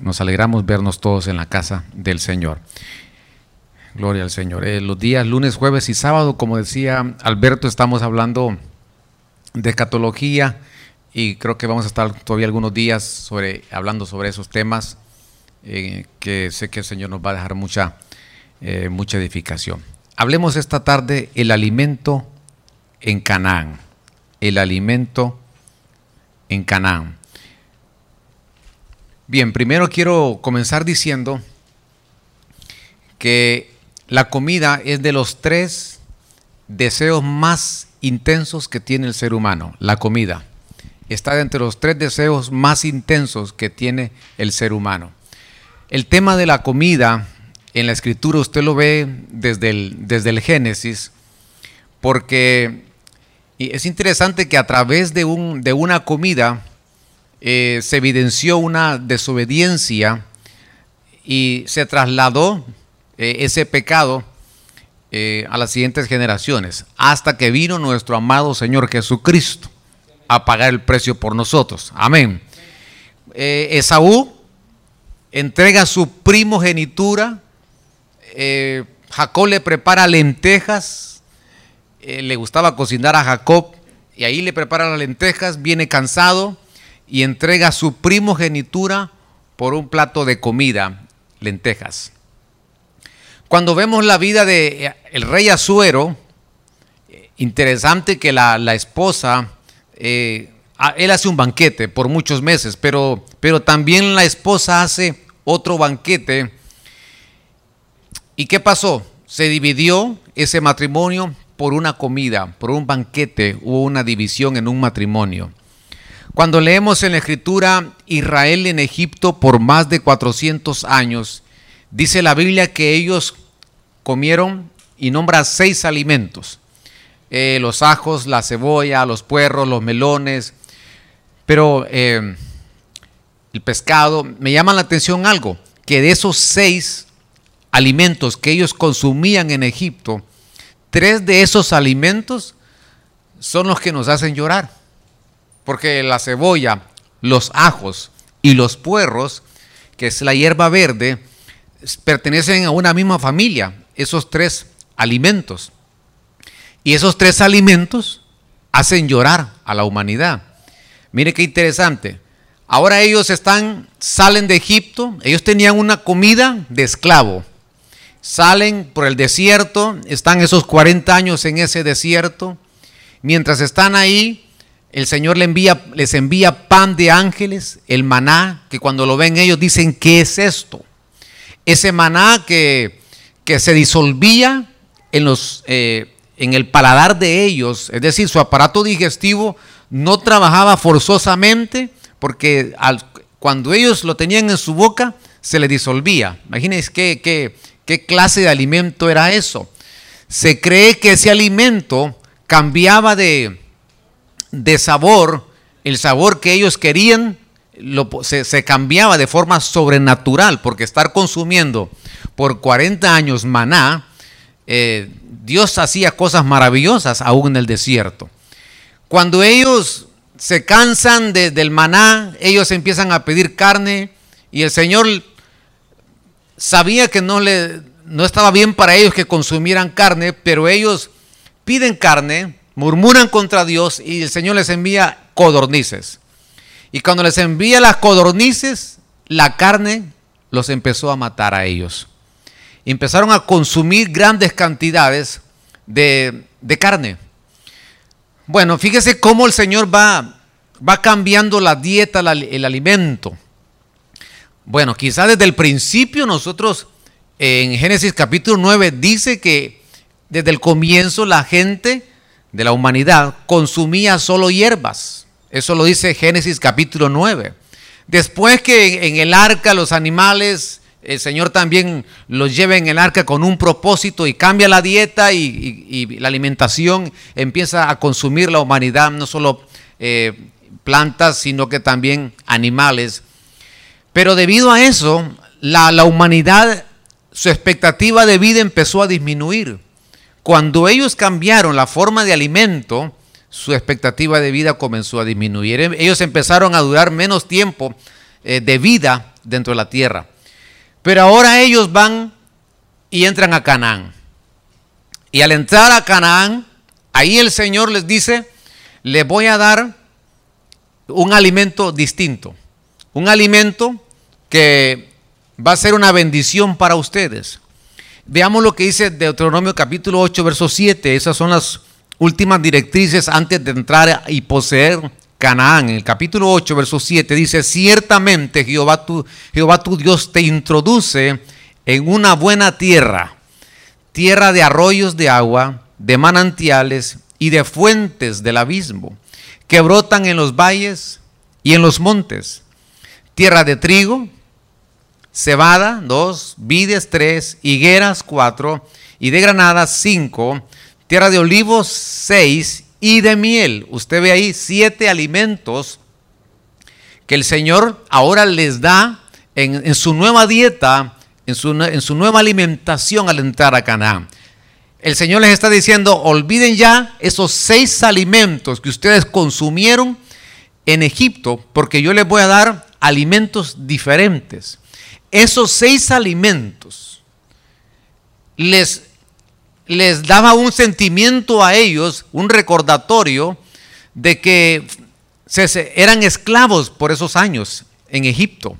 Nos alegramos vernos todos en la casa del Señor. Gloria al Señor. Eh, los días lunes, jueves y sábado, como decía Alberto, estamos hablando de escatología y creo que vamos a estar todavía algunos días sobre, hablando sobre esos temas eh, que sé que el Señor nos va a dejar mucha, eh, mucha edificación. Hablemos esta tarde el alimento en Canaán. El alimento en Canaán. Bien, primero quiero comenzar diciendo que la comida es de los tres deseos más intensos que tiene el ser humano. La comida está entre los tres deseos más intensos que tiene el ser humano. El tema de la comida en la escritura usted lo ve desde el, desde el Génesis, porque es interesante que a través de, un, de una comida eh, se evidenció una desobediencia y se trasladó eh, ese pecado eh, a las siguientes generaciones, hasta que vino nuestro amado Señor Jesucristo a pagar el precio por nosotros. Amén. Esaú entrega su primogenitura, Jacob le prepara lentejas, le gustaba cocinar a Jacob, y ahí le prepara las lentejas, viene cansado y entrega su primogenitura por un plato de comida, lentejas. Cuando vemos la vida de eh, el rey Azuero, interesante que la, esposa, eh, él hace un banquete por muchos meses, pero, pero también la esposa hace otro banquete. ¿Y qué pasó? Se dividió ese matrimonio por una comida, por un banquete, hubo una división en un matrimonio. Cuando leemos en la escritura Israel en Egipto por más de 400 años, dice la Biblia que ellos comieron y nombra seis alimentos. Eh, los ajos, la cebolla, los puerros, los melones, pero eh, el pescado, me llama la atención algo, que de esos seis alimentos que ellos consumían en Egipto, tres de esos alimentos son los que nos hacen llorar. Porque la cebolla, los ajos y los puerros, que es la hierba verde, pertenecen a una misma familia esos tres alimentos. Y esos tres alimentos hacen llorar a la humanidad. Mire qué interesante. Ahora ellos están, salen de Egipto, ellos tenían una comida de esclavo. Salen por el desierto, están esos 40 años en ese desierto. Mientras están ahí, el Señor les envía, les pan de ángeles, el maná, que cuando lo ven ellos dicen, ¿qué es esto? Ese maná que que se disolvía en, los, eh, en el paladar de ellos, es decir, su aparato digestivo no trabajaba forzosamente porque cuando ellos lo tenían en su boca se le disolvía. Imagínense qué, qué, qué clase de alimento era eso. Se cree que ese alimento cambiaba de, de sabor, el sabor que ellos querían se, cambiaba de forma sobrenatural, porque estar consumiendo por 40 años maná, eh, Dios hacía cosas maravillosas aún en el desierto. Cuando ellos se cansan del maná, ellos empiezan a pedir carne y el Señor sabía que no, le, no estaba bien para ellos que consumieran carne, pero ellos piden carne, murmuran contra Dios y el Señor les envía codornices. Y cuando les envía las codornices, la carne los empezó a matar a ellos empezaron a consumir grandes cantidades de, carne. Bueno, fíjese cómo el Señor va, va cambiando la dieta, el alimento. Bueno, quizás desde el principio nosotros en Génesis capítulo 9 dice que desde el comienzo la gente de la humanidad consumía solo hierbas. Eso lo dice Génesis capítulo 9. Después que en el arca los animales el Señor también los lleva en el arca con un propósito y cambia la dieta y, la alimentación, empieza a consumir la humanidad, no solo eh, plantas, sino que también animales. Pero debido a eso, la, la humanidad, su expectativa de vida empezó a disminuir. Cuando ellos cambiaron la forma de alimento, su expectativa de vida comenzó a disminuir. Ellos empezaron a durar menos tiempo eh, de vida dentro de la tierra. Pero ahora ellos van y entran a Canaán. Y al entrar a Canaán, ahí el Señor les dice, les voy a dar un alimento distinto. Un alimento que va a ser una bendición para ustedes. Veamos lo que dice Deuteronomio capítulo 8, verso 7. Esas son las últimas directrices antes de entrar y poseer Canaán. En el capítulo 8, verso 7 dice, ciertamente Jehová tu, Jehová tu Dios te introduce en una buena tierra, tierra de arroyos de agua, de manantiales y de fuentes del abismo, que brotan en los valles y en los montes, tierra de trigo, cebada, dos, vides, tres, higueras, cuatro, y de granadas, cinco, tierra de olivos, seis, y de miel. Usted ve ahí siete alimentos que el Señor ahora les da en, su nueva dieta, en su, en su nueva alimentación al entrar a Canaán. El Señor les está diciendo, olviden ya esos seis alimentos que ustedes consumieron en Egipto, porque yo les voy a dar alimentos diferentes. Esos seis alimentos les les daba un sentimiento a ellos, un recordatorio de que eran esclavos por esos años en Egipto.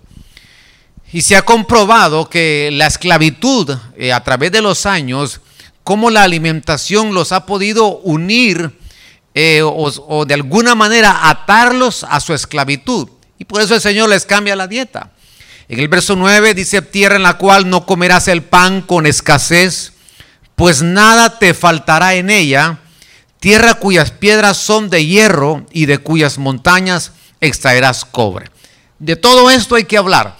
Y se ha comprobado que la esclavitud eh, a través de los años, cómo la alimentación los ha podido unir eh, o, o de alguna manera atarlos a su esclavitud. Y por eso el Señor les cambia la dieta. En el verso 9 dice, tierra en la cual no comerás el pan con escasez, pues nada te faltará en ella, tierra cuyas piedras son de hierro y de cuyas montañas extraerás cobre. De todo esto hay que hablar,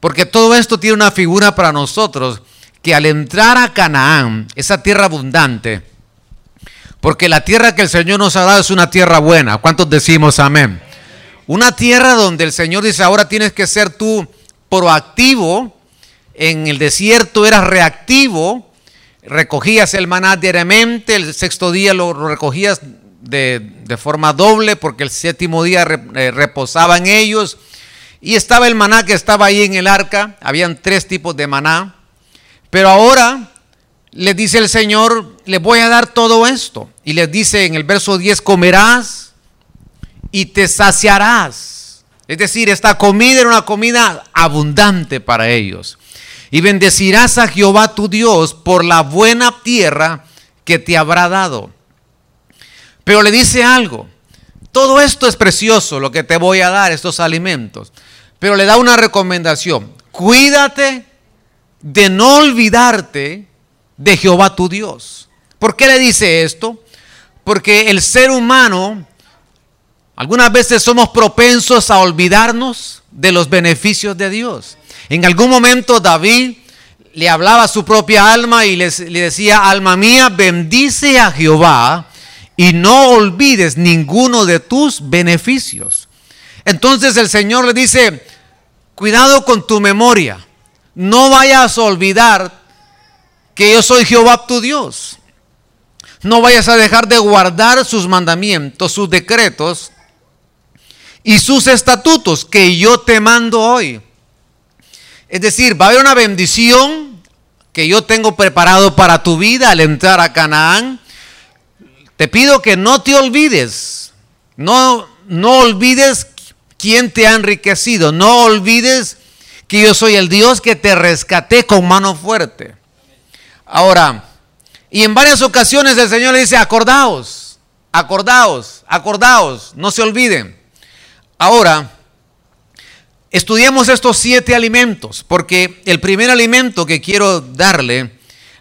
porque todo esto tiene una figura para nosotros, que al entrar a Canaán, esa tierra abundante, porque la tierra que el Señor nos ha dado es una tierra buena, ¿cuántos decimos amén? Una tierra donde el Señor dice, ahora tienes que ser tú proactivo, en el desierto eras reactivo, recogías el maná diariamente, el sexto día lo recogías de, forma doble porque el séptimo día eh, reposaba en ellos. Y estaba el maná que estaba ahí en el arca, habían tres tipos de maná. Pero ahora les dice el Señor, les voy a dar todo esto. Y les dice en el verso 10, comerás y te saciarás. Es decir, esta comida era una comida abundante para ellos. Y bendecirás a Jehová tu Dios por la buena tierra que te habrá dado. Pero le dice algo. Todo esto es precioso, lo que te voy a dar, estos alimentos. Pero le da una recomendación. Cuídate de no olvidarte de Jehová tu Dios. ¿Por qué le dice esto? Porque el ser humano, algunas veces somos propensos a olvidarnos de los beneficios de Dios. En algún momento David le hablaba a su propia alma y le decía, alma mía, bendice a Jehová y no olvides ninguno de tus beneficios. Entonces el Señor le dice, cuidado con tu memoria, no vayas a olvidar que yo soy Jehová tu Dios. No vayas a dejar de guardar sus mandamientos, sus decretos y sus estatutos que yo te mando hoy. Es decir, va a haber una bendición que yo tengo preparado para tu vida al entrar a Canaán. Te pido que no te olvides, no, no olvides quién te ha enriquecido, no olvides que yo soy el Dios que te rescaté con mano fuerte. Ahora, y en varias ocasiones el Señor le dice, acordaos, acordaos, acordaos, no se olviden. Ahora, Estudiemos estos siete alimentos, porque el primer alimento que quiero darle,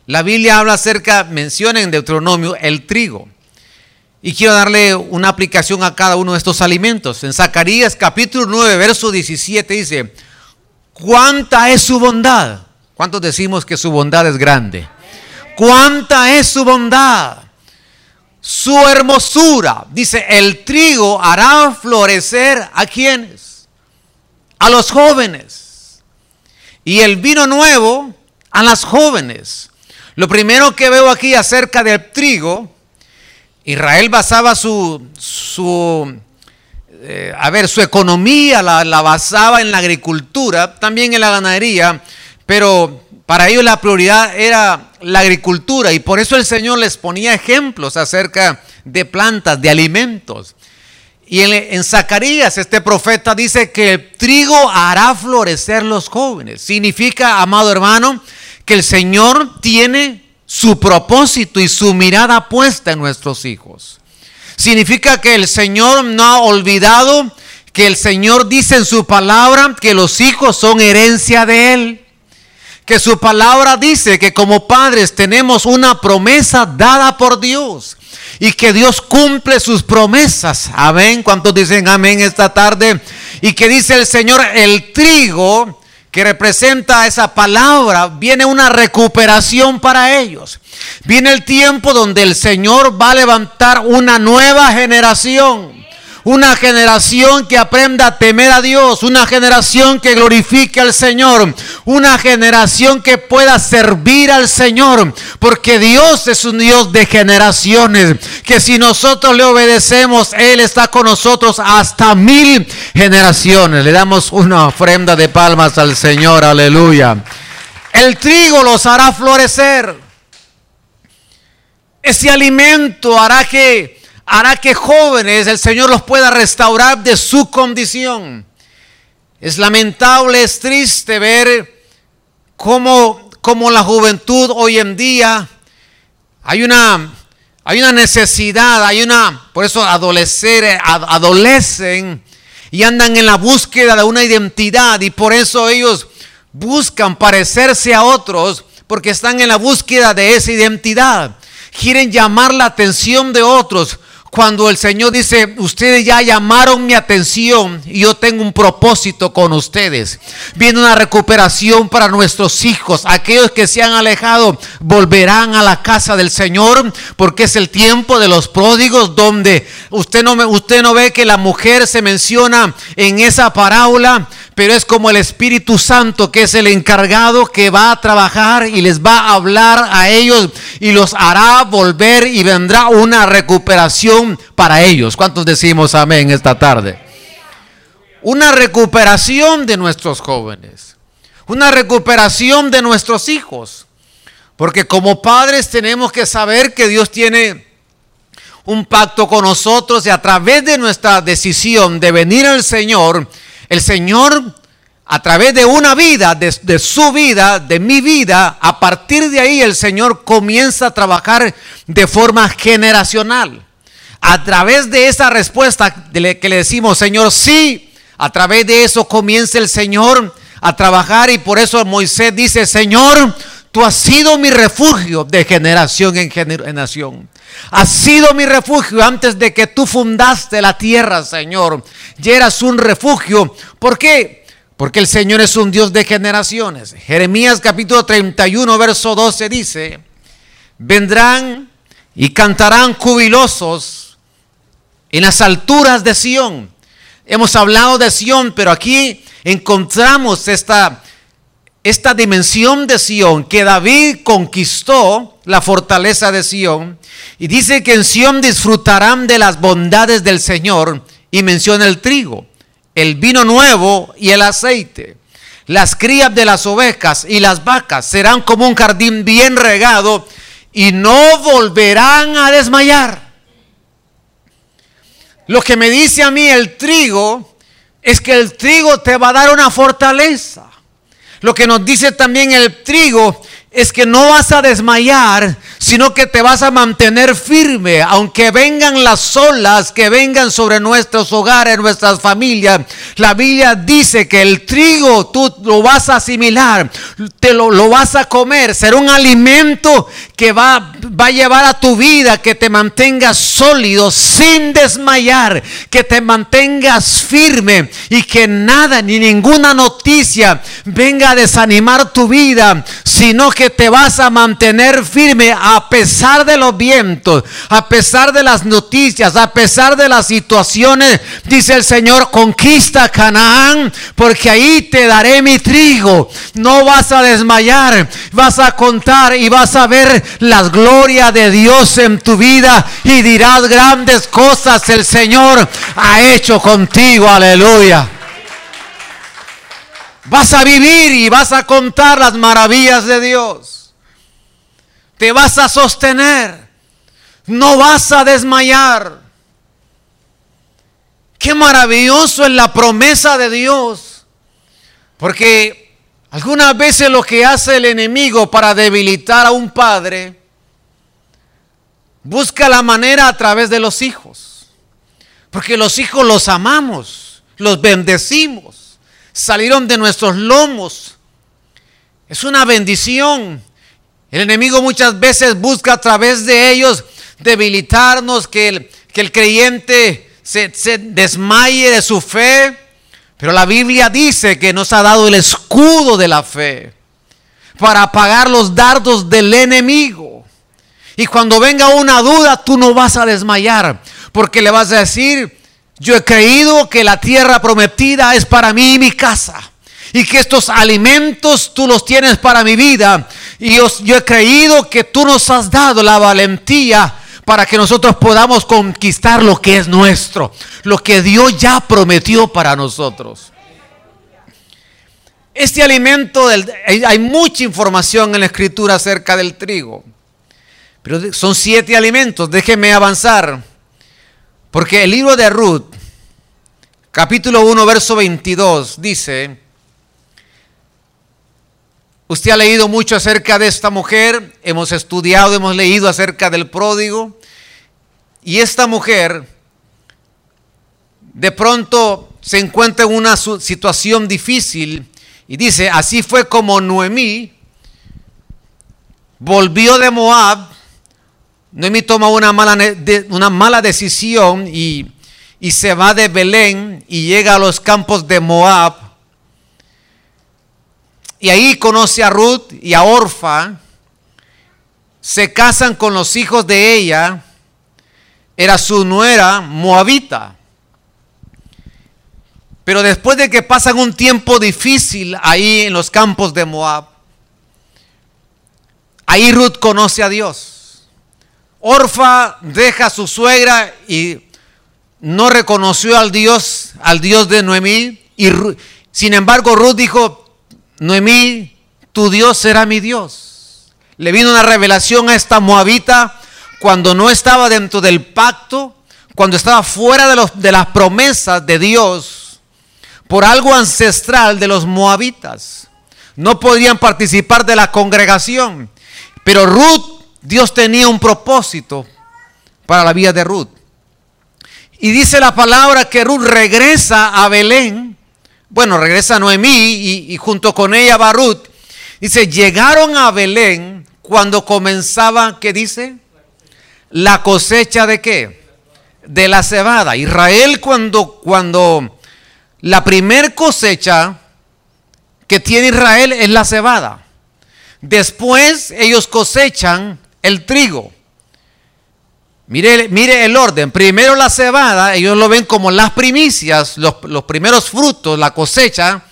la Biblia habla acerca, menciona en Deuteronomio el trigo. Y quiero darle una aplicación a cada uno de estos alimentos. En Zacarías capítulo 9, verso 17 dice, ¿cuánta es su bondad? ¿Cuántos decimos que su bondad es grande? ¿Cuánta es su bondad? Su hermosura. Dice, el trigo hará florecer a quienes a los jóvenes y el vino nuevo a las jóvenes. Lo primero que veo aquí acerca del trigo, Israel basaba su, su, eh, a ver, su economía la, la basaba en la agricultura, también en la ganadería, pero para ellos la prioridad era la agricultura y por eso el Señor les ponía ejemplos acerca de plantas, de alimentos. Y en, Zacarías este profeta dice que el trigo hará florecer los jóvenes. Significa, amado hermano, que el Señor tiene su propósito y su mirada puesta en nuestros hijos. Significa que el Señor no ha olvidado que el Señor dice en su palabra que los hijos son herencia de Él que su palabra dice que como padres tenemos una promesa dada por Dios y que Dios cumple sus promesas. Amén. ¿Cuántos dicen amén esta tarde? Y que dice el Señor, el trigo que representa esa palabra, viene una recuperación para ellos. Viene el tiempo donde el Señor va a levantar una nueva generación una generación que aprenda a temer a Dios, una generación que glorifique al Señor, una generación que pueda servir al Señor, porque Dios es un Dios de generaciones, que si nosotros le obedecemos, Él está con nosotros hasta mil generaciones. Le damos una ofrenda de palmas al Señor, aleluya. El trigo los hará florecer. Ese alimento hará que hará que jóvenes el Señor los pueda restaurar de su condición. Es lamentable, es triste ver cómo, cómo la juventud hoy en día hay una, hay una necesidad, hay una, por eso adolecer, adolecen y andan en la búsqueda de una identidad y por eso ellos buscan parecerse a otros porque están en la búsqueda de esa identidad. Quieren llamar la atención de otros cuando el Señor dice, ustedes ya llamaron mi atención y yo tengo un propósito con ustedes. Viene una recuperación para nuestros hijos. Aquellos que se han alejado volverán a la casa del Señor porque es el tiempo de los pródigos donde usted no, usted no ve que la mujer se menciona en esa parábola pero es como el Espíritu Santo que es el encargado que va a trabajar y les va a hablar a ellos y los hará volver y vendrá una recuperación para ellos. ¿Cuántos decimos amén esta tarde? Una recuperación de nuestros jóvenes, una recuperación de nuestros hijos, porque como padres tenemos que saber que Dios tiene un pacto con nosotros y a través de nuestra decisión de venir al Señor, el Señor, a través de una vida, de, su vida, de mi vida, a partir de ahí el Señor comienza a trabajar de forma generacional. A través de esa respuesta que le decimos, Señor, sí, a través de eso comienza el Señor a trabajar y por eso Moisés dice, Señor, tú has sido mi refugio de generación en generación. Has sido mi refugio antes de que tú fundaste la tierra, Señor. Y eras un refugio. ¿Por qué? Porque el Señor es un Dios de generaciones. Jeremías capítulo 31, verso 12 dice, vendrán y cantarán jubilosos en las alturas de Sión. Hemos hablado de Sión, pero aquí encontramos esta esta dimensión de Sión, que David conquistó la fortaleza de Sión, y dice que en Sión disfrutarán de las bondades del Señor, y menciona el trigo, el vino nuevo y el aceite. Las crías de las ovejas y las vacas serán como un jardín bien regado y no volverán a desmayar. Lo que me dice a mí el trigo es que el trigo te va a dar una fortaleza. Lo que nos dice también el trigo es que no vas a desmayar, sino que te vas a mantener firme, aunque vengan las olas que vengan sobre nuestros hogares, nuestras familias. La Biblia dice que el trigo tú lo vas a asimilar, te lo, lo vas a comer, será un alimento que va, va a llevar a tu vida, que te mantengas sólido, sin desmayar, que te mantengas firme y que nada ni ninguna noticia venga a desanimar tu vida, sino que que te vas a mantener firme a pesar de los vientos, a pesar de las noticias, a pesar de las situaciones. Dice el Señor, conquista Canaán, porque ahí te daré mi trigo. No vas a desmayar, vas a contar y vas a ver las glorias de Dios en tu vida y dirás grandes cosas el Señor ha hecho contigo. Aleluya. Vas a vivir y vas a contar las maravillas de Dios. Te vas a sostener. No vas a desmayar. Qué maravilloso es la promesa de Dios. Porque algunas veces lo que hace el enemigo para debilitar a un padre, busca la manera a través de los hijos. Porque los hijos los amamos, los bendecimos salieron de nuestros lomos. Es una bendición. El enemigo muchas veces busca a través de ellos debilitarnos, que el, que el creyente se, se desmaye de su fe. Pero la Biblia dice que nos ha dado el escudo de la fe para apagar los dardos del enemigo. Y cuando venga una duda, tú no vas a desmayar, porque le vas a decir, yo he creído que la tierra prometida es para mí y mi casa. Y que estos alimentos tú los tienes para mi vida. Y yo, he creído que tú nos has dado la valentía para que nosotros podamos conquistar lo que es nuestro. Lo que Dios ya prometió para nosotros. Este alimento, del, hay mucha información en la escritura acerca del trigo. Pero son siete alimentos. Déjenme avanzar. Porque el libro de Ruth, capítulo 1, verso 22, dice, usted ha leído mucho acerca de esta mujer, hemos estudiado, hemos leído acerca del pródigo, y esta mujer de pronto se encuentra en una situación difícil y dice, así fue como Noemí volvió de Moab Noemí toma una mala, una mala decisión y, y se va de Belén y llega a los campos de Moab. Y ahí conoce a Ruth y a Orfa. Se casan con los hijos de ella. Era su nuera moabita. Pero después de que pasan un tiempo difícil ahí en los campos de Moab, ahí Ruth conoce a Dios. Orfa deja a su suegra y no reconoció al Dios, al Dios de Noemí. Y sin embargo, Ruth dijo: Noemí, tu Dios será mi Dios. Le vino una revelación a esta moabita cuando no estaba dentro del pacto, cuando estaba fuera de, de las promesas de Dios, por algo ancestral de los moabitas. No podían participar de la congregación. Pero Ruth Dios tenía un propósito para la vida de Ruth. Y dice la palabra que Ruth regresa a Belén. Bueno, regresa Noemí y, y junto con ella va Ruth. Dice, llegaron a Belén cuando comenzaba, ¿qué dice? La cosecha de qué? De la cebada. Israel cuando, cuando la primer cosecha que tiene Israel es la cebada. Después ellos cosechan el trigo. Mire, mire el orden. Primero la cebada, ellos lo ven como las primicias, los, los primeros frutos, la cosecha.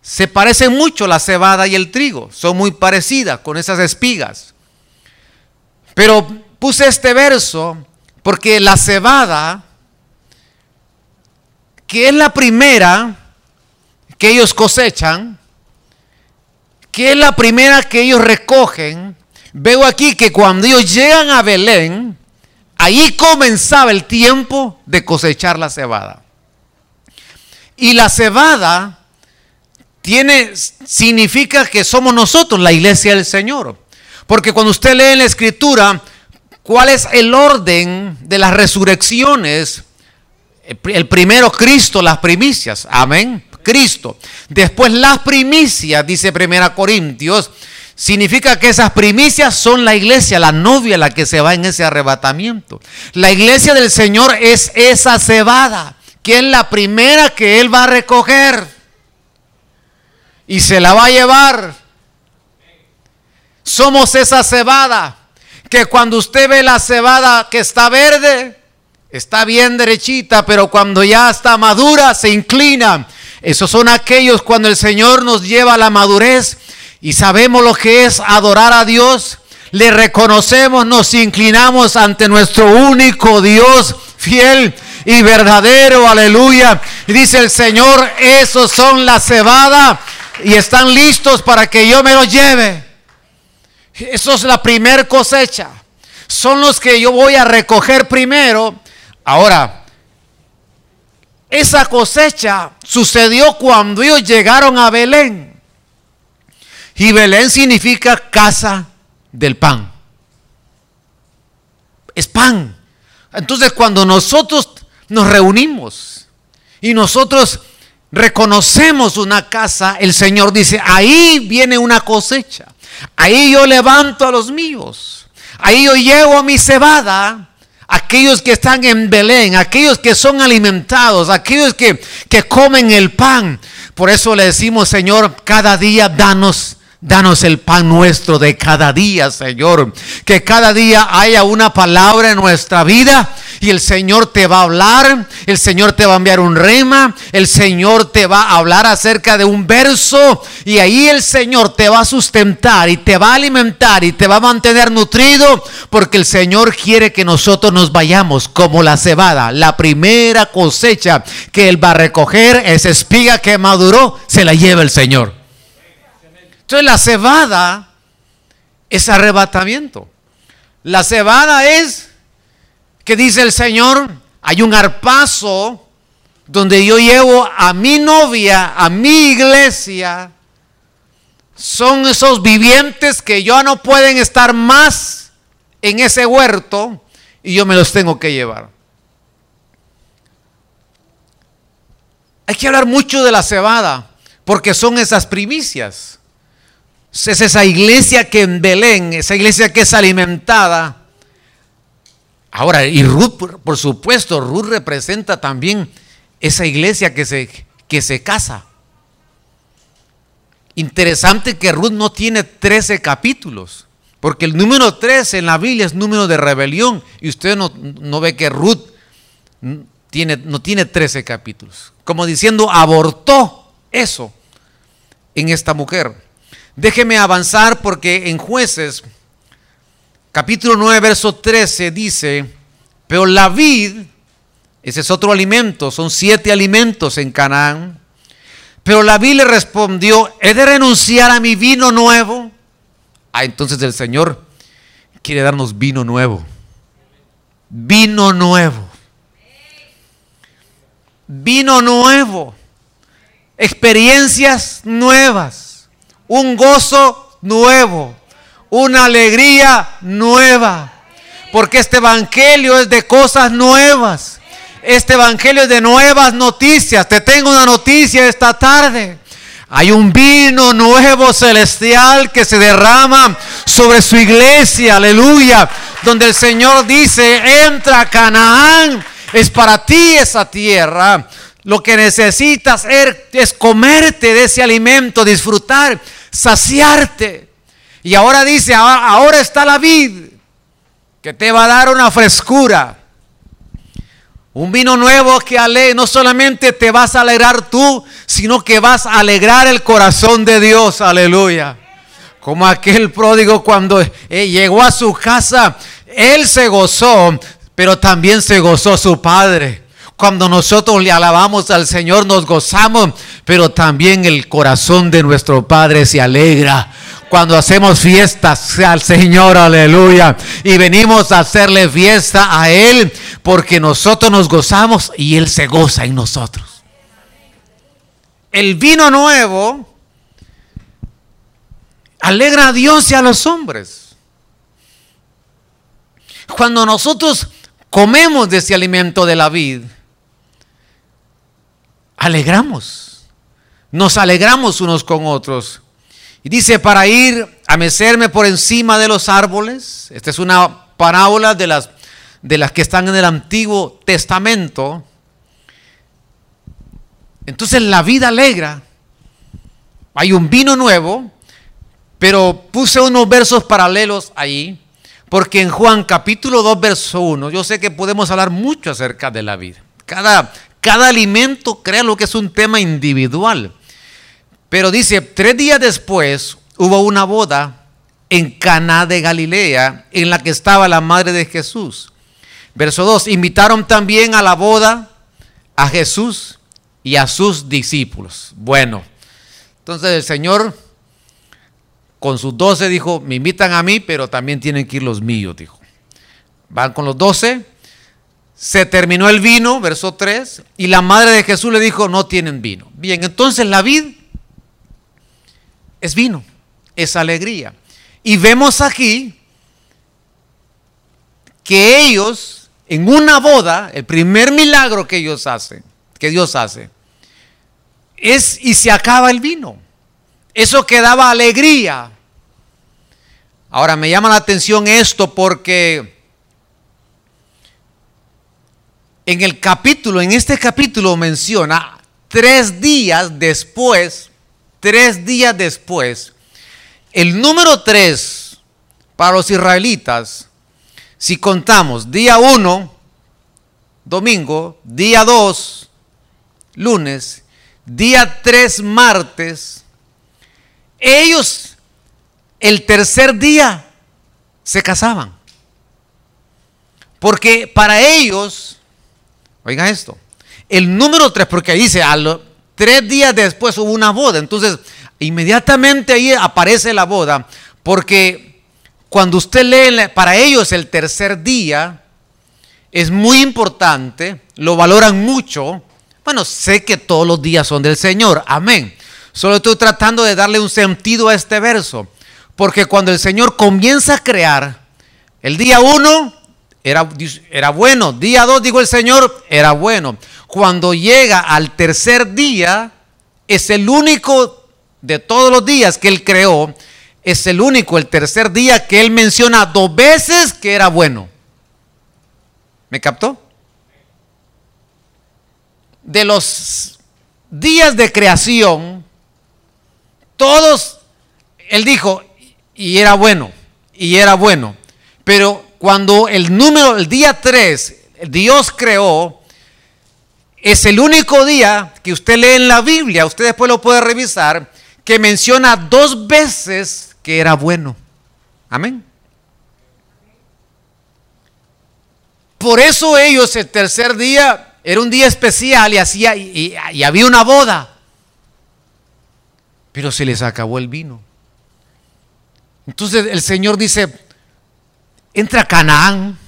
Se parecen mucho la cebada y el trigo. Son muy parecidas con esas espigas. Pero puse este verso porque la cebada, que es la primera que ellos cosechan, que es la primera que ellos recogen, veo aquí que cuando ellos llegan a Belén, ahí comenzaba el tiempo de cosechar la cebada. Y la cebada tiene, significa que somos nosotros la iglesia del Señor. Porque cuando usted lee en la escritura cuál es el orden de las resurrecciones, el primero Cristo, las primicias, amén, Cristo. Después las primicias, dice Primera Corintios, Significa que esas primicias son la iglesia, la novia la que se va en ese arrebatamiento. La iglesia del Señor es esa cebada, que es la primera que Él va a recoger. Y se la va a llevar. Somos esa cebada que cuando usted ve la cebada que está verde, está bien derechita, pero cuando ya está madura se inclina. Esos son aquellos cuando el Señor nos lleva a la madurez y sabemos lo que es adorar a Dios. Le reconocemos, nos inclinamos ante nuestro único Dios fiel y verdadero, aleluya. Y dice el Señor, esos son la cebada y están listos para que yo me los lleve. Eso es la primer cosecha. Son los que yo voy a recoger primero. Ahora, esa cosecha sucedió cuando ellos llegaron a Belén. Y Belén significa casa del pan. Es pan. Entonces cuando nosotros nos reunimos y nosotros reconocemos una casa, el Señor dice, ahí viene una cosecha. Ahí yo levanto a los míos. Ahí yo llevo a mi cebada. Aquellos que están en Belén, aquellos que son alimentados, aquellos que, que comen el pan. Por eso le decimos, Señor, cada día danos Danos el pan nuestro de cada día, Señor. Que cada día haya una palabra en nuestra vida y el Señor te va a hablar, el Señor te va a enviar un rema, el Señor te va a hablar acerca de un verso y ahí el Señor te va a sustentar y te va a alimentar y te va a mantener nutrido porque el Señor quiere que nosotros nos vayamos como la cebada. La primera cosecha que Él va a recoger, esa espiga que maduró, se la lleva el Señor. Entonces la cebada es arrebatamiento. La cebada es que dice el Señor, hay un arpazo donde yo llevo a mi novia, a mi iglesia. Son esos vivientes que ya no pueden estar más en ese huerto y yo me los tengo que llevar. Hay que hablar mucho de la cebada porque son esas primicias. Es esa iglesia que en Belén, esa iglesia que es alimentada. Ahora, y Ruth, por supuesto, Ruth representa también esa iglesia que se, que se casa. Interesante que Ruth no tiene 13 capítulos, porque el número 13 en la Biblia es número de rebelión, y usted no, no ve que Ruth tiene, no tiene 13 capítulos, como diciendo, abortó eso en esta mujer. Déjeme avanzar porque en jueces, capítulo 9, verso 13 dice, pero la vid, ese es otro alimento, son siete alimentos en Canaán. Pero la vid le respondió, ¿he de renunciar a mi vino nuevo? Ah, entonces el Señor quiere darnos vino nuevo. Vino nuevo. Vino nuevo. Experiencias nuevas un gozo nuevo, una alegría nueva. Porque este Evangelio es de cosas nuevas. Este Evangelio es de nuevas noticias. Te tengo una noticia esta tarde. Hay un vino nuevo celestial que se derrama sobre su iglesia, aleluya, donde el Señor dice, entra Canaán, es para ti esa tierra. Lo que necesitas er, es comerte de ese alimento, disfrutar saciarte. Y ahora dice, ahora, está la vid que te va a dar una frescura. Un vino nuevo que ale, no solamente te vas a alegrar tú, sino que vas a alegrar el corazón de Dios. Aleluya. Como aquel pródigo cuando eh, llegó a su casa, él se gozó, pero también se gozó su padre. Cuando nosotros le alabamos al Señor nos gozamos, pero también el corazón de nuestro Padre se alegra. Cuando hacemos fiestas al Señor, aleluya, y venimos a hacerle fiesta a Él, porque nosotros nos gozamos y Él se goza en nosotros. El vino nuevo alegra a Dios y a los hombres. Cuando nosotros comemos de ese alimento de la vida, alegramos. Nos alegramos unos con otros. Y dice, para ir a mecerme por encima de los árboles. Esta es una parábola de las, de las que están en el Antiguo Testamento. Entonces la vida alegra. Hay un vino nuevo, Pero puse unos versos paralelos ahí, porque en Juan capítulo 2, verso 1, yo sé que podemos hablar mucho acerca de la vida. Cada, cada alimento, créanlo que es un tema individual. Pero dice, tres días después hubo una boda en Caná de Galilea, en la que estaba la madre de Jesús. Verso 2, invitaron también a la boda a Jesús y a sus discípulos. Bueno, entonces el Señor con sus doce dijo, me invitan a mí, pero también tienen que ir los míos, dijo. Van con los doce, se terminó el vino, verso 3, y la madre de Jesús le dijo, no tienen vino. Bien, entonces la vid es vino, es alegría. Y vemos aquí que ellos, en una boda, el primer milagro que ellos hacen, que Dios hace, es y se acaba el vino. Eso que daba alegría. Ahora me llama la atención esto porque en el capítulo, en este capítulo menciona tres días después, tres días después, el número 3 para los israelitas, si contamos día 1, domingo, día 2, lunes, día 3, martes, ellos el tercer día se casaban. Porque para ellos, oigan esto, el número 3, porque dice, a tres días después hubo una boda. Entonces, Inmediatamente ahí aparece la boda, porque cuando usted lee, para ellos el tercer día es muy importante, lo valoran mucho. Bueno, sé que todos los días son del Señor, amén. Solo estoy tratando de darle un sentido a este verso, porque cuando el Señor comienza a crear, el día uno era, era bueno, día dos, dijo el Señor, era bueno. Cuando llega al tercer día, es el único de todos los días que Él creó, es el único, el tercer día que Él menciona dos veces que era bueno. ¿Me captó? De los días de creación, todos, Él dijo, y era bueno, y era bueno. Pero cuando el número, el día 3, Dios creó, es el único día que usted lee en la Biblia, usted después lo puede revisar, que menciona dos veces que era bueno. Amén. Por eso ellos el tercer día era un día especial y, hacía, y, había una boda. Pero se les acabó el vino. Entonces el Señor dice, entra a Canaán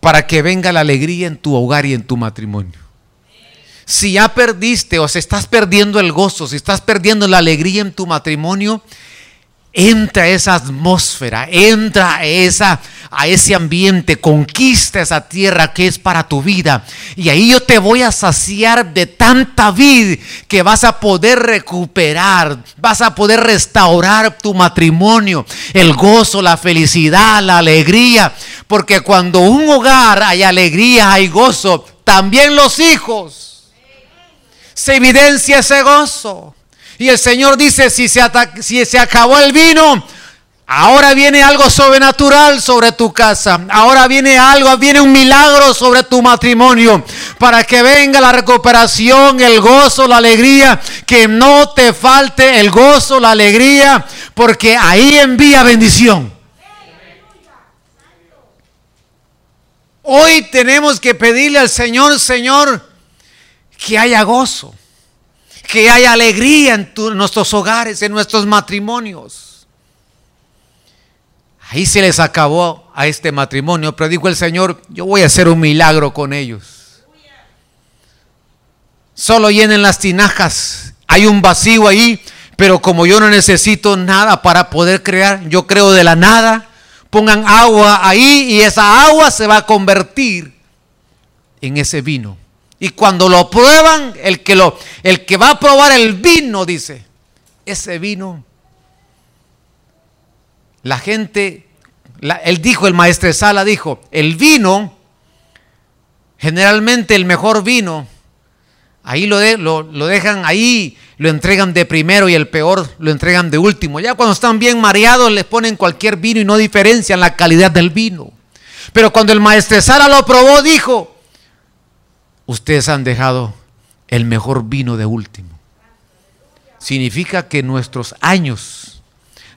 para que venga la alegría en tu hogar y en tu matrimonio. Si ya perdiste o se estás perdiendo el gozo, si estás perdiendo la alegría en tu matrimonio, entra esa atmósfera, entra esa, a ese ambiente, conquista esa tierra que es para tu vida. Y ahí yo te voy a saciar de tanta vida que vas a poder recuperar, vas a poder restaurar tu matrimonio, el gozo, la felicidad, la alegría. Porque cuando un hogar hay alegría, hay gozo, también los hijos se evidencia ese gozo. Y el Señor dice, si se, si se acabó el vino, ahora viene algo sobrenatural sobre tu casa. Ahora viene algo, viene un milagro sobre tu matrimonio. Para que venga la recuperación, el gozo, la alegría. Que no te falte el gozo, la alegría. Porque ahí envía bendición. Hoy tenemos que pedirle al Señor, Señor, que haya gozo, que haya alegría en, nuestros hogares, en nuestros matrimonios. Ahí se les acabó a este matrimonio, pero dijo el Señor, yo voy a hacer un milagro con ellos. Solo llenen las tinajas, hay un vacío ahí, pero como yo no necesito nada para poder crear, yo creo de la nada, pongan agua ahí y esa agua se va a convertir en ese vino. Y cuando lo prueban, el que, el que va a probar el vino, dice, ese vino, la gente, él dijo, el maestro Sala dijo, el vino, generalmente el mejor vino, ahí lo, lo, lo dejan ahí lo entregan de primero y el peor lo entregan de último. Ya cuando están bien mareados les ponen cualquier vino y no diferencian la calidad del vino. Pero cuando el maestresala lo probó, dijo, ustedes han dejado el mejor vino de último. Significa que nuestros años,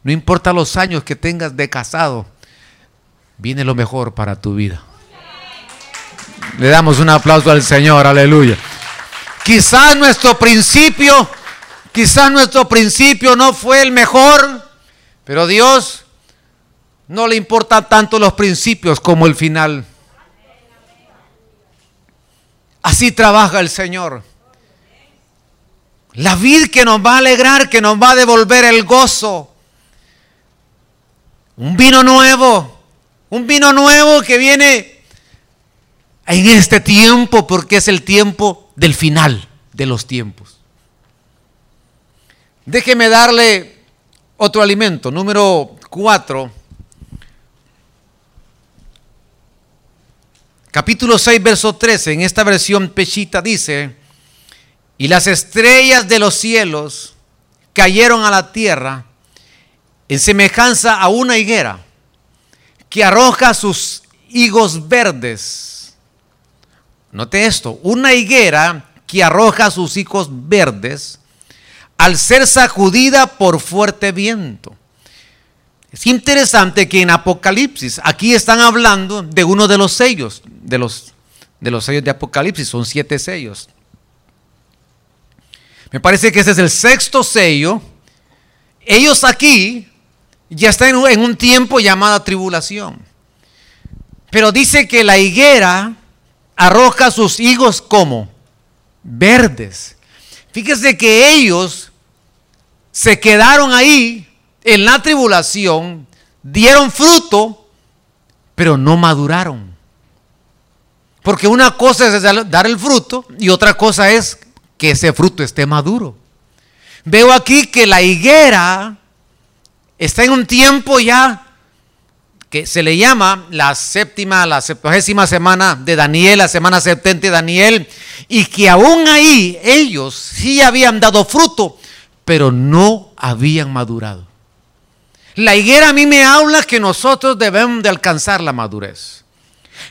no importa los años que tengas de casado, viene lo mejor para tu vida. Le damos un aplauso al Señor, aleluya. Quizás nuestro principio, quizás nuestro principio no fue el mejor, pero Dios no le importan tanto los principios como el final. Así trabaja el Señor. La vid que nos va a alegrar, que nos va a devolver el gozo. Un vino nuevo, un vino nuevo que viene en este tiempo porque es el tiempo del final de los tiempos. Déjeme darle otro alimento, número 4. Capítulo 6, verso 13, en esta versión pechita dice, y las estrellas de los cielos cayeron a la tierra en semejanza a una higuera que arroja sus higos verdes. Note esto, una higuera que arroja sus higos verdes al ser sacudida por fuerte viento. Es interesante que en Apocalipsis, aquí están hablando de uno de los sellos, de los, de los sellos de Apocalipsis, son siete sellos. Me parece que ese es el sexto sello. Ellos aquí ya están en un tiempo llamado tribulación. Pero dice que la higuera arroja sus higos como verdes. Fíjese que ellos se quedaron ahí en la tribulación, dieron fruto, pero no maduraron. Porque una cosa es dar el fruto y otra cosa es que ese fruto esté maduro. Veo aquí que la higuera está en un tiempo ya que se le llama la séptima, la septuagésima semana de Daniel, la semana 70 de Daniel, y que aún ahí ellos sí habían dado fruto, pero no habían madurado. La higuera a mí me habla que nosotros debemos de alcanzar la madurez.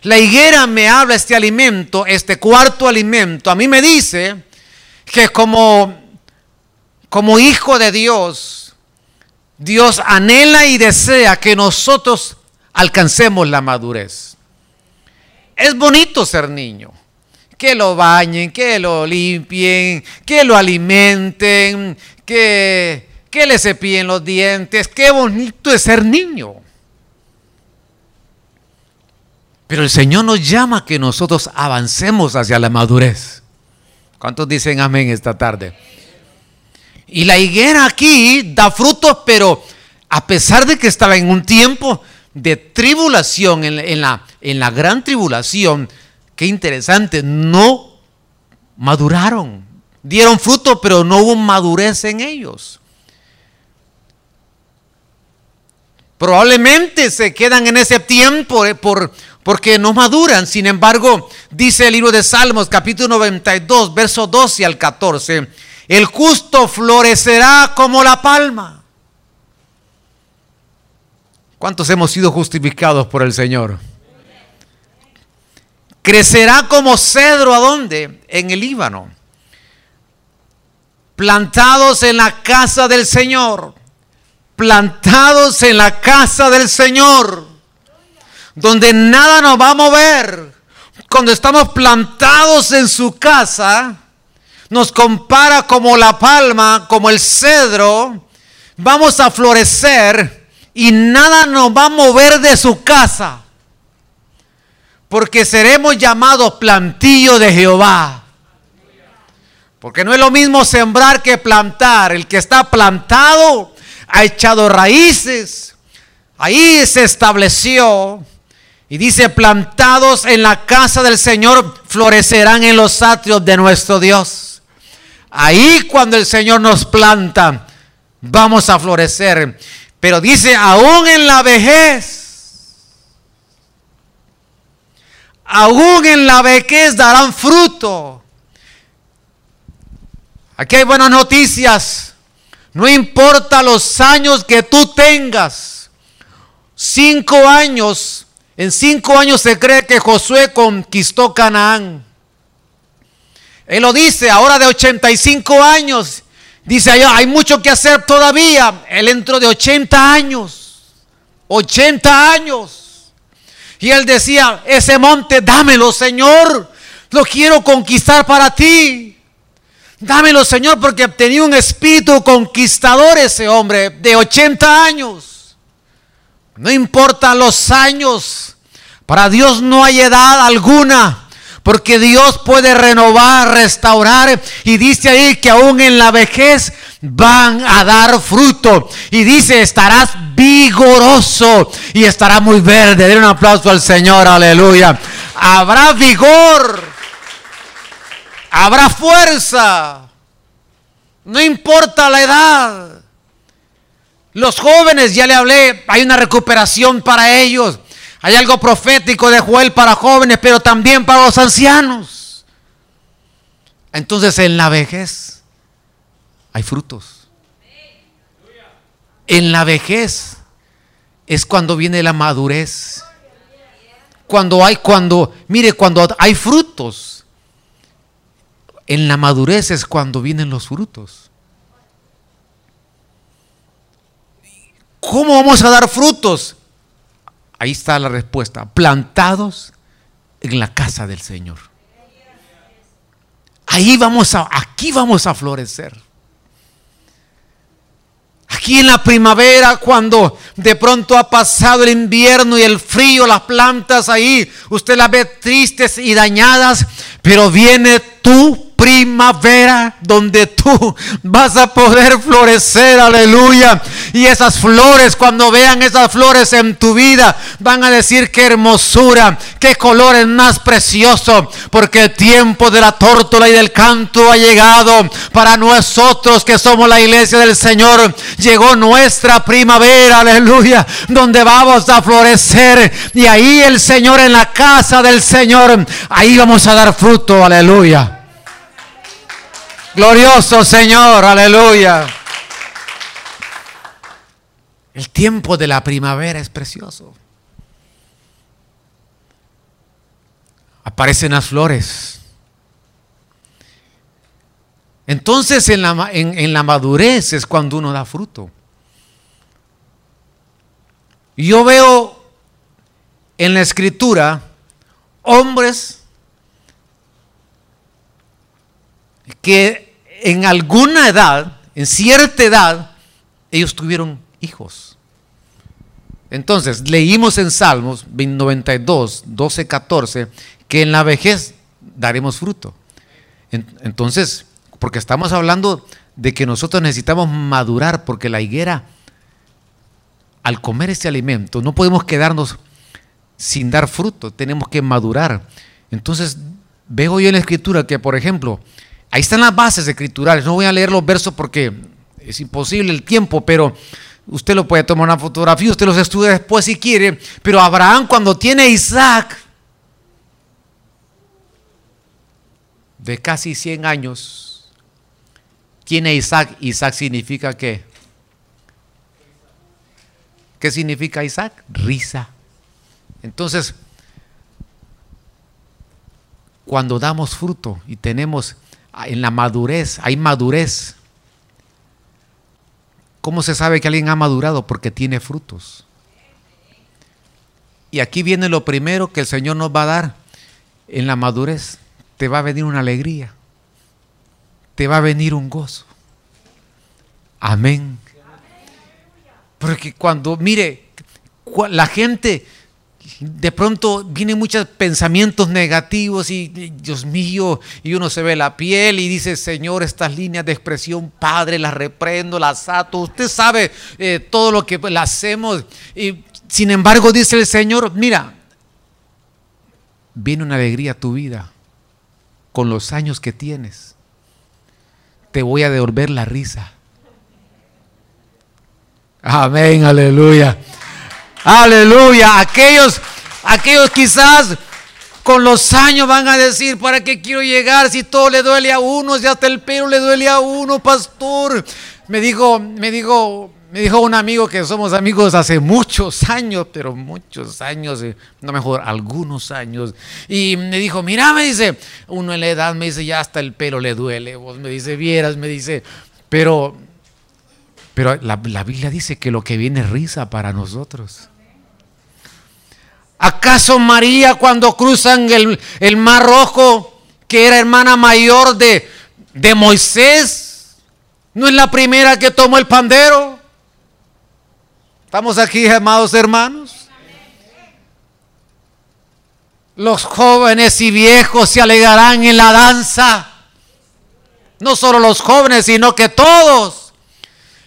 La higuera me habla este alimento, este cuarto alimento. A mí me dice que como, como hijo de Dios, Dios anhela y desea que nosotros alcancemos la madurez. Es bonito ser niño. Que lo bañen, que lo limpien, que lo alimenten, que que le cepillen los dientes, qué bonito es ser niño. Pero el Señor nos llama a que nosotros avancemos hacia la madurez. ¿Cuántos dicen amén esta tarde? Y la higuera aquí da frutos, pero a pesar de que estaba en un tiempo de tribulación, en, la, en la gran tribulación, qué interesante, no maduraron. Dieron fruto, pero no hubo madurez en ellos. Probablemente se quedan en ese tiempo eh, por, porque no maduran. Sin embargo, dice el libro de Salmos, capítulo 92, verso 12 al 14, el justo florecerá como la palma. ¿Cuántos hemos sido justificados por el Señor? Crecerá como cedro, ¿a dónde? En el Líbano. Plantados en la casa del Señor plantados en la casa del Señor, donde nada nos va a mover. Cuando estamos plantados en su casa, nos compara como la palma, como el cedro, vamos a florecer y nada nos va a mover de su casa, porque seremos llamados plantillo de Jehová. Porque no es lo mismo sembrar que plantar. El que está plantado ha echado raíces, ahí se estableció. Y dice, plantados en la casa del Señor, florecerán en los atrios de nuestro Dios. Ahí cuando el Señor nos planta, vamos a florecer. Pero dice, aún en la vejez, aún en la vejez darán fruto. Aquí hay buenas noticias. No importa los años que tú tengas. Cinco años. En cinco años se cree que Josué conquistó Canaán. Él lo dice, ahora de 85 años. Dice, hay mucho que hacer todavía. Él entró de 80 años. 80 años. Y él decía, ese monte, dámelo, Señor. Lo quiero conquistar para ti. Dámelo, Señor, porque tenía un espíritu conquistador ese hombre de 80 años. No importan los años. Para Dios no hay edad alguna. Porque Dios puede renovar, restaurar. Y dice ahí que aún en la vejez van a dar fruto. Y dice, estarás vigoroso y estará muy verde. Den un aplauso al Señor, aleluya. Habrá vigor habrá fuerza. No importa la edad. Los jóvenes, ya le hablé, hay una recuperación para ellos. Hay algo profético de Joel para jóvenes, pero también para los ancianos. Entonces en la vejez hay frutos. En la vejez es cuando viene la madurez. Cuando hay, cuando, mire, cuando hay frutos en la madurez es cuando vienen los frutos. ¿Cómo vamos a dar frutos? Ahí está la respuesta. Plantados en la casa del Señor. Ahí vamos a, aquí vamos a florecer. Aquí en la primavera, cuando de pronto ha pasado el invierno y el frío, las plantas ahí, usted las ve tristes y dañadas, pero viene tú primavera donde tú vas a poder florecer, aleluya. Y esas flores, cuando vean esas flores en tu vida, van a decir qué hermosura, qué colores más precioso, porque el tiempo de la tórtola y del canto ha llegado para nosotros que somos la iglesia del Señor. Llegó nuestra primavera, aleluya, donde vamos a florecer. Y ahí el Señor en la casa del Señor, ahí vamos a dar fruto, aleluya. Glorioso Señor, aleluya. El tiempo de la primavera es precioso. Aparecen las flores. Entonces en la, en, la madurez es cuando uno da fruto. Yo veo en la escritura hombres que en alguna edad, en cierta edad, ellos tuvieron hijos. Entonces, leímos en Salmos 92, 12, 14, que en la vejez daremos fruto. Entonces, porque estamos hablando de que nosotros necesitamos madurar, porque la higuera, al comer este alimento, no podemos quedarnos sin dar fruto, tenemos que madurar. Entonces, veo yo en la escritura que, por ejemplo, Ahí están las bases escriturales. No voy a leer los versos porque es imposible el tiempo, pero usted lo puede tomar una fotografía, usted los estudia después si quiere. Pero Abraham cuando tiene a Isaac de casi 100 años, tiene Isaac. Isaac significa qué? ¿Qué significa Isaac? Risa. Entonces, cuando damos fruto y tenemos en la madurez, hay madurez. ¿Cómo se sabe que alguien ha madurado? Porque tiene frutos. Y aquí viene lo primero que el Señor nos va a dar en la madurez. Te va a venir una alegría. Te va a venir un gozo. Amén. Porque cuando, mire, la gente de pronto vienen muchos pensamientos negativos y Dios mío, y uno se ve la piel y dice, Señor, estas líneas de expresión, Padre, las reprendo, las ato. Usted sabe eh, todo lo que le hacemos. Y sin embargo, dice el Señor, mira, viene una alegría a tu vida con los años que tienes. Te voy a devolver la risa. Amén, aleluya. Aleluya. Aquellos, aquellos quizás con los años van a decir, ¿para qué quiero llegar si todo le duele a uno, si hasta el pelo le duele a uno, pastor? Me dijo, me dijo, me dijo un amigo que somos amigos hace muchos años, pero muchos años, eh, no mejor, algunos años. Y me dijo, mira, me dice, uno en la edad me dice, ya hasta el pelo le duele. Vos me dice, vieras, me dice, pero, pero la, la Biblia dice que lo que viene es risa para nosotros. ¿Acaso María cuando cruzan el, el mar rojo, que era hermana mayor de, de Moisés, no es la primera que tomó el pandero? ¿Estamos aquí, amados hermanos? Los jóvenes y viejos se alegrarán en la danza. No solo los jóvenes, sino que todos.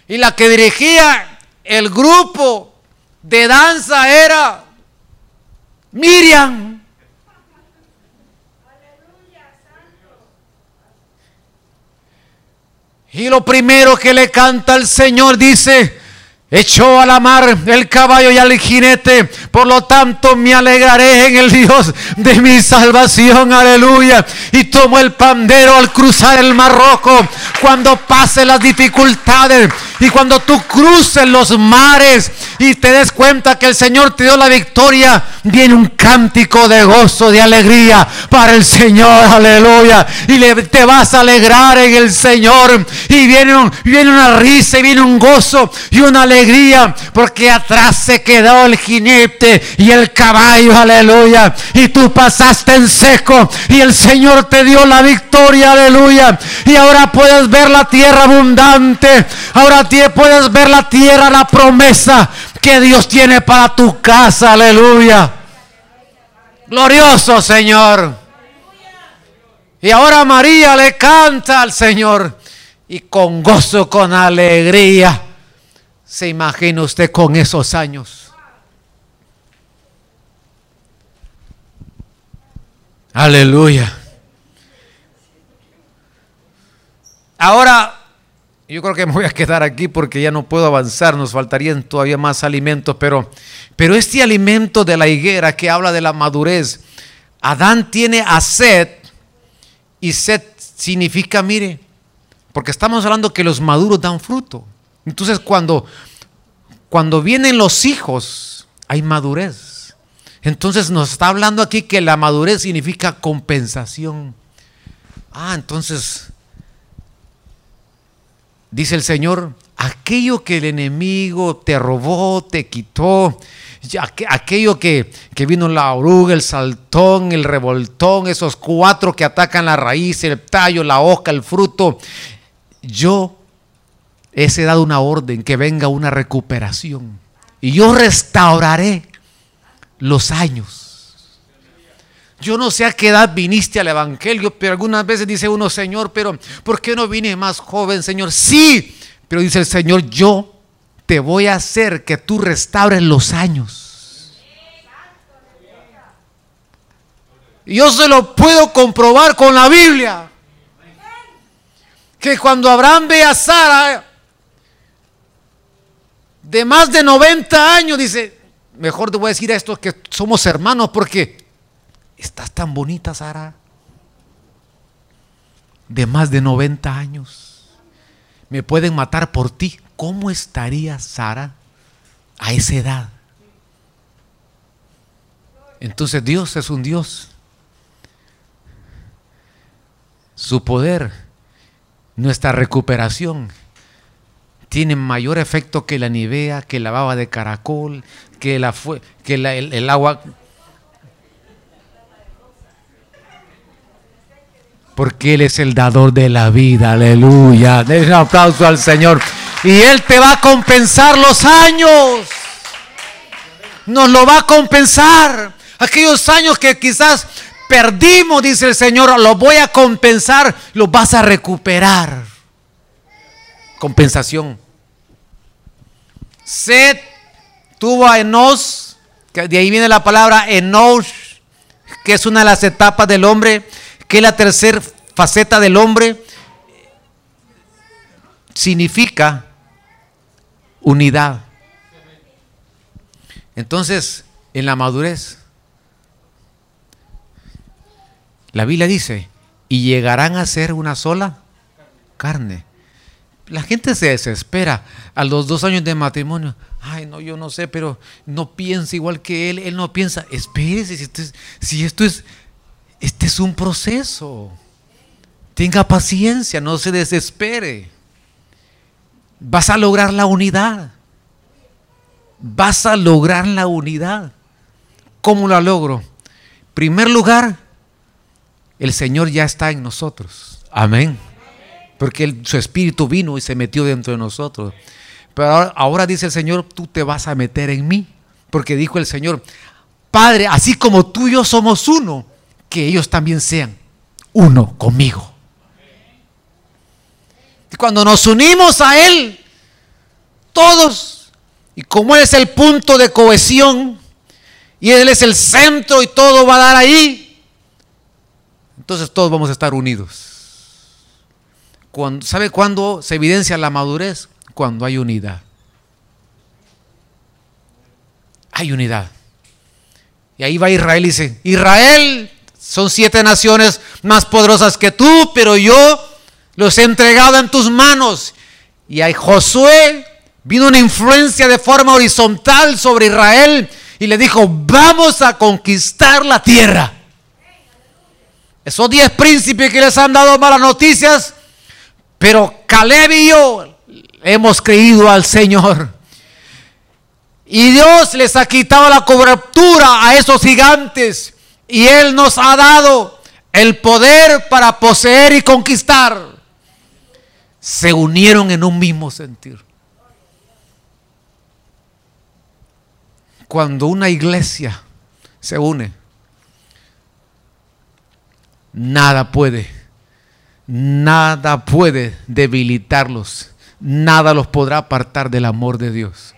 Y la que dirigía el grupo de danza era Miriam. Y lo primero que le canta al Señor dice, echó a la mar el caballo y al jinete. Por lo tanto, me alegraré en el Dios de mi salvación. Aleluya. Y tomó el pandero al cruzar el mar rojo. Cuando pase las dificultades y cuando tú cruces los mares y te des cuenta que el Señor te dio la victoria, viene un cántico de gozo, de alegría para el Señor. Aleluya. Y te vas a alegrar en el Señor. Y viene, viene una risa y viene un gozo y una alegría porque atrás se quedó el jinete y el caballo, aleluya. Y tú pasaste en seco y el Señor te dio la victoria, aleluya. Y ahora puedes ver la tierra abundante, ahora puedes ver la tierra, la promesa que Dios tiene para tu casa, aleluya. Glorioso Señor. Y ahora María le canta al Señor y con gozo, con alegría se imagina usted con esos años? Aleluya. Ahora, yo creo que me voy a quedar aquí porque ya no puedo avanzar, nos faltarían todavía más alimentos, pero, pero este alimento de la higuera que habla de la madurez, Adán tiene a sed y sed significa, mire, porque estamos hablando que los maduros dan fruto. Entonces cuando, cuando vienen los hijos, hay madurez. Entonces nos está hablando aquí que la madurez significa compensación. Ah, entonces, dice el Señor, aquello que el enemigo te robó, te quitó, aquello que, que, vino la oruga, el saltón, el revoltón, esos cuatro que atacan la raíz, el tallo, la hoja, el fruto, yo he dado una orden que venga una recuperación. Y yo restauraré los años. Yo no sé a qué edad viniste al Evangelio, pero algunas veces dice uno, Señor, pero ¿por qué no vine más joven, Señor? Sí, pero dice el Señor, yo te voy a hacer que tú restaures los años. Y yo se lo puedo comprobar con la Biblia. Que cuando Abraham ve a Sara, de más de 90 años, dice, mejor te voy a decir a estos que somos hermanos porque estás tan bonita, Sara. De más de 90 años. Me pueden matar por ti. ¿Cómo estaría Sara a esa edad? Entonces Dios es un Dios. Su poder, nuestra recuperación tienen mayor efecto que la nivea, que la baba de caracol, que, la, que el, agua. Porque Él es el dador de la vida, aleluya. Den un aplauso al Señor. Y Él te va a compensar los años. Nos lo va a compensar. Aquellos años que quizás perdimos, dice el Señor, los voy a compensar, los vas a recuperar. Compensación. Sed tuvo a Enos, que de ahí viene la palabra Enos, que es una de las etapas del hombre, que es la tercera faceta del hombre, significa unidad. Entonces, en la madurez, La Biblia dice, y llegarán a ser una sola carne. La gente se desespera a los dos años de matrimonio. Ay, no, yo no sé, pero no piensa igual que él. Él no piensa. Espérese, si esto es, si esto es, este es un proceso. Tenga paciencia, no se desespere. Vas a lograr la unidad. Vas a lograr la unidad. ¿Cómo la logro? Primer lugar, el Señor ya está en nosotros. Amén. Porque su espíritu vino y se metió dentro de nosotros. Pero ahora, ahora dice el Señor, tú te vas a meter en mí. Porque dijo el Señor, Padre, así como tú y yo somos uno, que ellos también sean uno conmigo. Y cuando nos unimos a Él, todos, y como Él es el punto de cohesión, y Él es el centro y todo va a dar ahí, entonces todos vamos a estar unidos. ¿Sabe cuándo se evidencia la madurez? Cuando hay unidad. Hay unidad. Y ahí va Israel y dice, Israel, son siete naciones más poderosas que tú, pero yo los he entregado en tus manos. Y a Josué vino una influencia de forma horizontal sobre Israel y le dijo, vamos a conquistar la tierra. Esos diez príncipes que les han dado malas noticias, pero Caleb y yo hemos creído al Señor. Y Dios les ha quitado la cobertura a esos gigantes. Y Él nos ha dado el poder para poseer y conquistar se unieron en un mismo sentir. Cuando una iglesia se une, nada puede, nada puede debilitarlos, nada los podrá apartar del amor de Dios.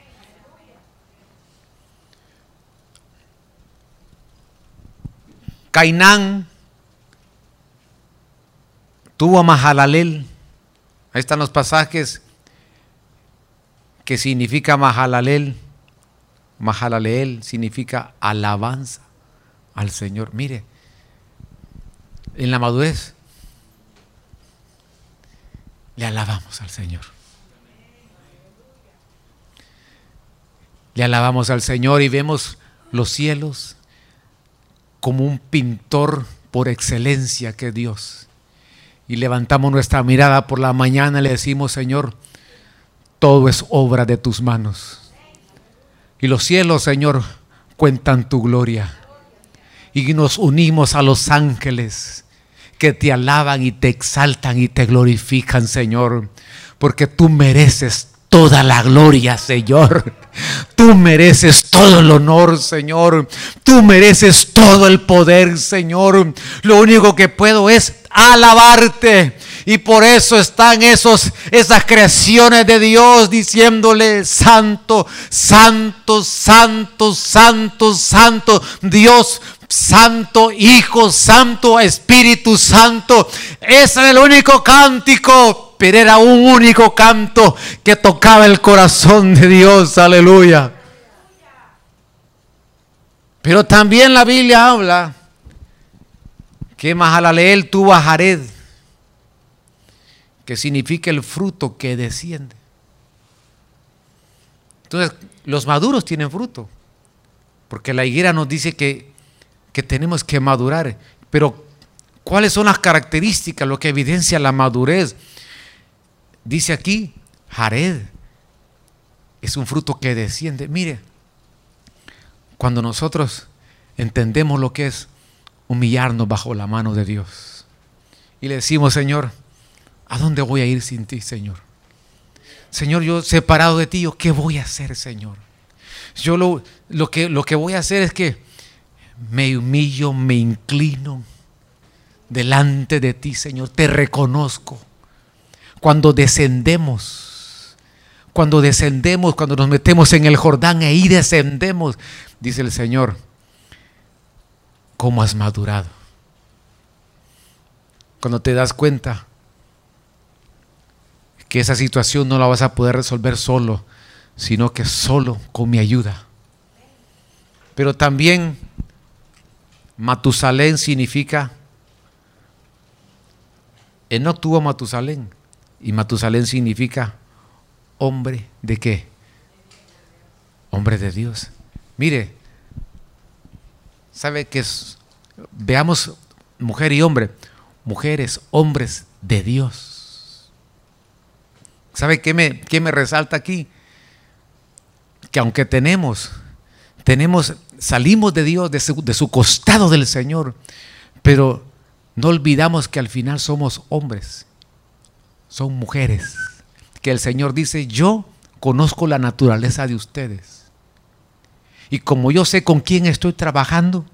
Cainán tuvo a Mahalalel Ahí están los pasajes que significa Mahalalel. Mahalaleel significa alabanza al Señor. Mire, en la madurez le alabamos al Señor. Le alabamos al Señor y vemos los cielos como un pintor por excelencia que Dios y levantamos nuestra mirada por la mañana y le decimos, Señor, todo es obra de tus manos. Y los cielos, Señor, cuentan tu gloria. Y nos unimos a los ángeles que te alaban y te exaltan y te glorifican, Señor, porque tú mereces toda la gloria, Señor. Tú mereces todo el honor, Señor. Tú mereces todo el poder, Señor. Lo único que puedo es alabarte. Y por eso están esos, esas creaciones de Dios diciéndole, santo, santo, santo, santo, santo, Dios Santo Hijo, Santo Espíritu Santo. Ese es el único cántico, pero era un único canto que tocaba el corazón de Dios. Aleluya. Pero también la Biblia habla que Mahalaleel tuvo a Jared, que significa el fruto que desciende. Entonces, los maduros tienen fruto, porque la higuera nos dice que que tenemos que madurar. Pero, ¿cuáles son las características, lo que evidencia la madurez? Dice aquí, Jared es un fruto que desciende. Mire, cuando nosotros entendemos lo que es humillarnos bajo la mano de Dios y le decimos, Señor, ¿a dónde voy a ir sin ti, Señor? Señor, yo separado de ti, ¿qué voy a hacer, Señor? Yo lo, lo, que, lo que voy a hacer es que me humillo, me inclino delante de ti, Señor. Te reconozco. Cuando descendemos, cuando descendemos, cuando nos metemos en el Jordán ahí descendemos, dice el Señor, ¿cómo has madurado? Cuando te das cuenta que esa situación no la vas a poder resolver solo, sino que solo con mi ayuda. Pero también Matusalén significa Enoch tuvo a Matusalén y Matusalén significa hombre de qué? Hombre de Dios. Mire, ¿sabe qué es? Veamos mujer y hombre. Mujeres, hombres de Dios. ¿Sabe qué me, qué me resalta aquí? Que aunque tenemos, tenemos, salimos de Dios, de su, de su costado del Señor, pero no olvidamos que al final somos hombres, son mujeres, que el Señor dice, yo conozco la naturaleza de ustedes. Y como yo sé con quién estoy trabajando,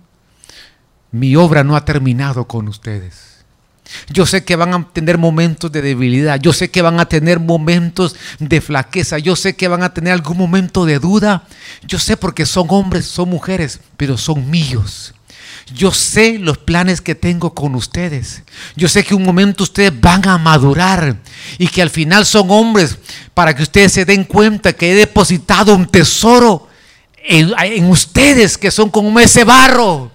mi obra no ha terminado con ustedes. Yo sé que van a tener momentos de debilidad, yo sé que van a tener momentos de flaqueza, yo sé que van a tener algún momento de duda, yo sé porque son hombres, son mujeres, pero son míos. Yo sé los planes que tengo con ustedes. Yo sé que un momento ustedes van a madurar y que al final son hombres para que ustedes se den cuenta que he depositado un tesoro en, en ustedes que son como ese barro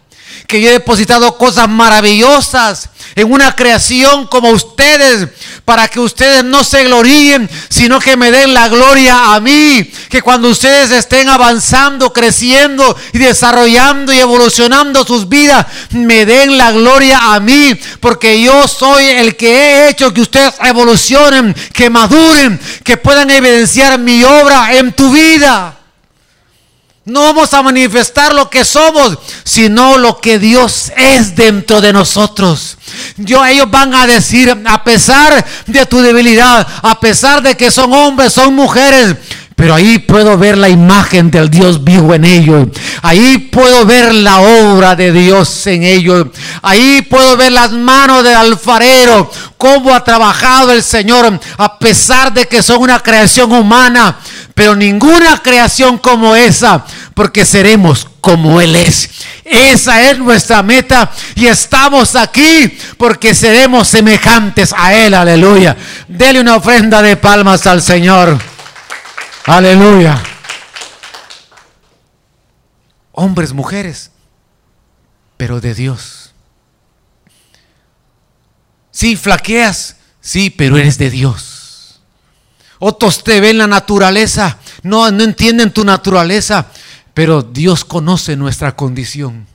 que yo he depositado cosas maravillosas en una creación como ustedes, para que ustedes no se gloríen, sino que me den la gloria a mí. Que cuando ustedes estén avanzando, creciendo y desarrollando y evolucionando sus vidas, me den la gloria a mí, porque yo soy el que he hecho que ustedes evolucionen, que maduren, que puedan evidenciar mi obra en tu vida. No vamos a manifestar lo que somos, sino lo que Dios es dentro de nosotros. Yo, ellos van a decir, a pesar de tu debilidad, a pesar de que son hombres, son mujeres, pero ahí puedo ver la imagen del Dios vivo en ellos. Ahí puedo ver la obra de Dios en ellos. Ahí puedo ver las manos del alfarero, cómo ha trabajado el Señor, a pesar de que son una creación humana pero ninguna creación como esa, porque seremos como Él es. Esa es nuestra meta y estamos aquí porque seremos semejantes a Él, aleluya. Dele una ofrenda de palmas al Señor, aleluya. Hombres, mujeres, pero de Dios. Sí, flaqueas, sí, pero eres de Dios. Otros te ven la naturaleza, no, no entienden tu naturaleza, pero Dios conoce nuestra condición.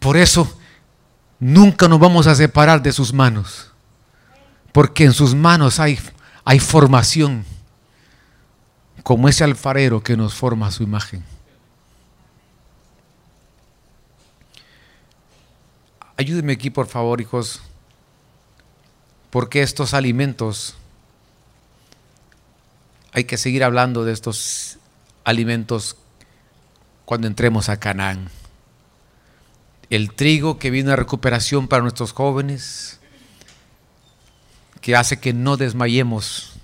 Por eso nunca nos vamos a separar de sus manos, porque en sus manos hay, hay formación, como ese alfarero que nos forma su imagen. Ayúdenme aquí, por favor, hijos, porque estos alimentos hay que seguir hablando de estos alimentos cuando entremos a Canaán. El trigo que viene a recuperación para nuestros jóvenes, que hace que no desmayemos.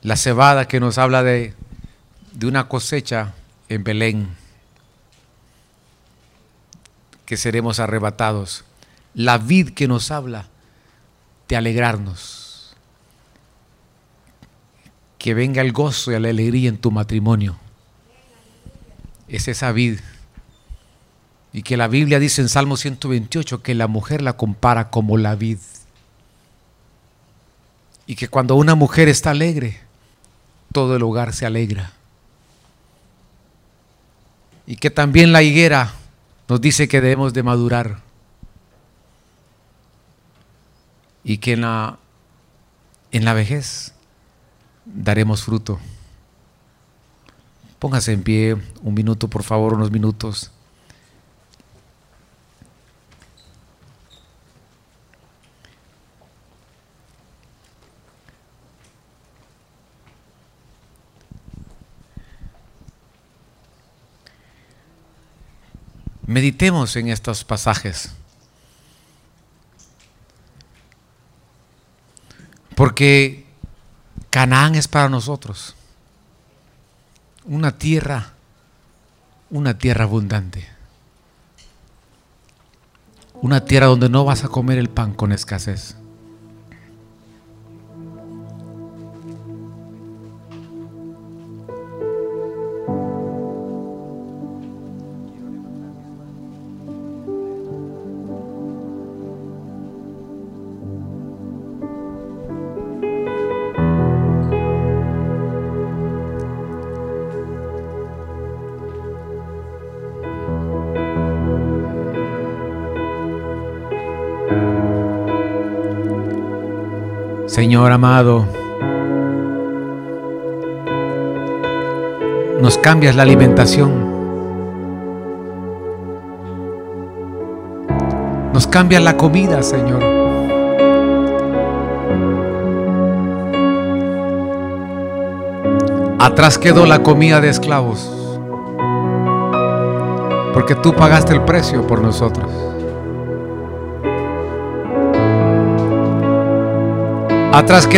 La cebada que nos habla de, de una cosecha en Belén, que seremos arrebatados. La vid que nos habla de alegrarnos que venga el gozo y la alegría en tu matrimonio. Es esa vid. Y que la Biblia dice en Salmo 128 que la mujer la compara como la vid. Y que cuando una mujer está alegre, todo el hogar se alegra. Y que también la higuera nos dice que debemos de madurar. Y que en la, en la vejez daremos fruto. Póngase en pie un minuto, por favor, unos minutos. Meditemos en estos pasajes. Porque Canaán es para nosotros una tierra, una tierra abundante. Una tierra donde no vas a comer el pan con escasez. Amado, nos cambias la alimentación. Nos cambias la comida, Señor. Atrás quedó la comida de esclavos. Porque tú pagaste el precio por nosotros. Atrás quedó